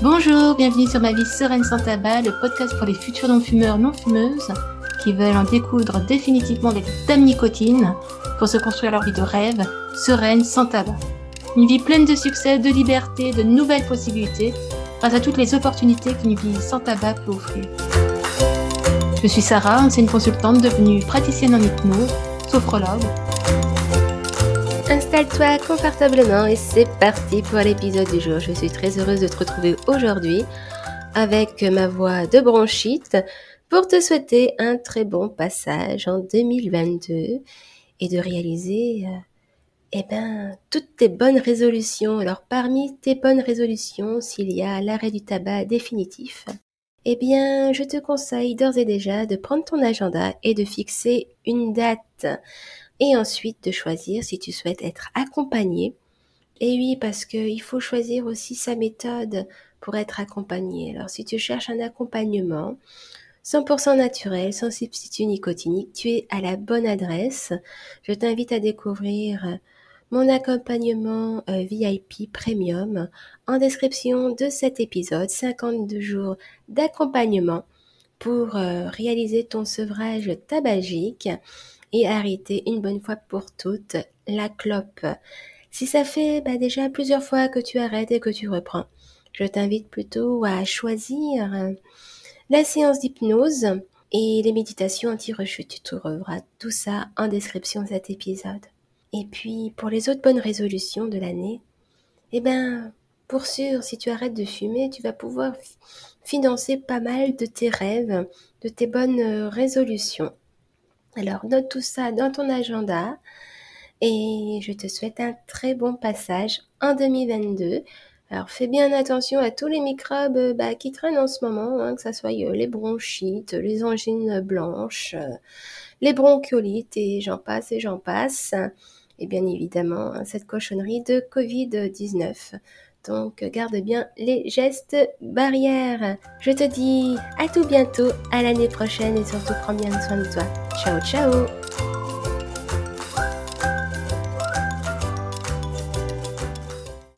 Bonjour, bienvenue sur Ma vie sereine sans tabac, le podcast pour les futurs non-fumeurs non-fumeuses qui veulent en découdre définitivement des dames nicotine pour se construire leur vie de rêve, sereine, sans tabac. Une vie pleine de succès, de liberté, de nouvelles possibilités, grâce à toutes les opportunités qu'une vie sans tabac peut offrir. Je suis Sarah, ancienne consultante devenue praticienne en hypnose, sophrologue. Installe-toi confortablement et c'est parti pour l'épisode du jour. Je suis très heureuse de te retrouver aujourd'hui avec ma voix de bronchite pour te souhaiter un très bon passage en 2022 et de réaliser euh, eh ben, toutes tes bonnes résolutions. Alors parmi tes bonnes résolutions, s'il y a l'arrêt du tabac définitif, eh bien, je te conseille d'ores et déjà de prendre ton agenda et de fixer une date et ensuite de choisir si tu souhaites être accompagné. Et oui, parce qu'il faut choisir aussi sa méthode pour être accompagné. Alors si tu cherches un accompagnement, 100% naturel, sans substitut nicotinique, tu es à la bonne adresse. Je t'invite à découvrir mon accompagnement euh, VIP Premium en description de cet épisode, 52 jours d'accompagnement pour euh, réaliser ton sevrage tabagique et arrêter une bonne fois pour toutes la clope. Si ça fait bah, déjà plusieurs fois que tu arrêtes et que tu reprends, je t'invite plutôt à choisir la séance d'hypnose et les méditations anti-rechute. Tu trouveras tout ça en description de cet épisode. Et puis, pour les autres bonnes résolutions de l'année, eh ben, pour sûr, si tu arrêtes de fumer, tu vas pouvoir financer pas mal de tes rêves, de tes bonnes euh, résolutions. Alors, note tout ça dans ton agenda et je te souhaite un très bon passage en 2022 alors fais bien attention à tous les microbes euh, bah, qui traînent en ce moment, hein, que ce soit euh, les bronchites, les angines blanches, euh, les bronchiolites et j'en passe et j'en passe. Et bien évidemment, hein, cette cochonnerie de Covid-19. Donc garde bien les gestes barrières. Je te dis à tout bientôt, à l'année prochaine et surtout prends bien soin de toi. Ciao ciao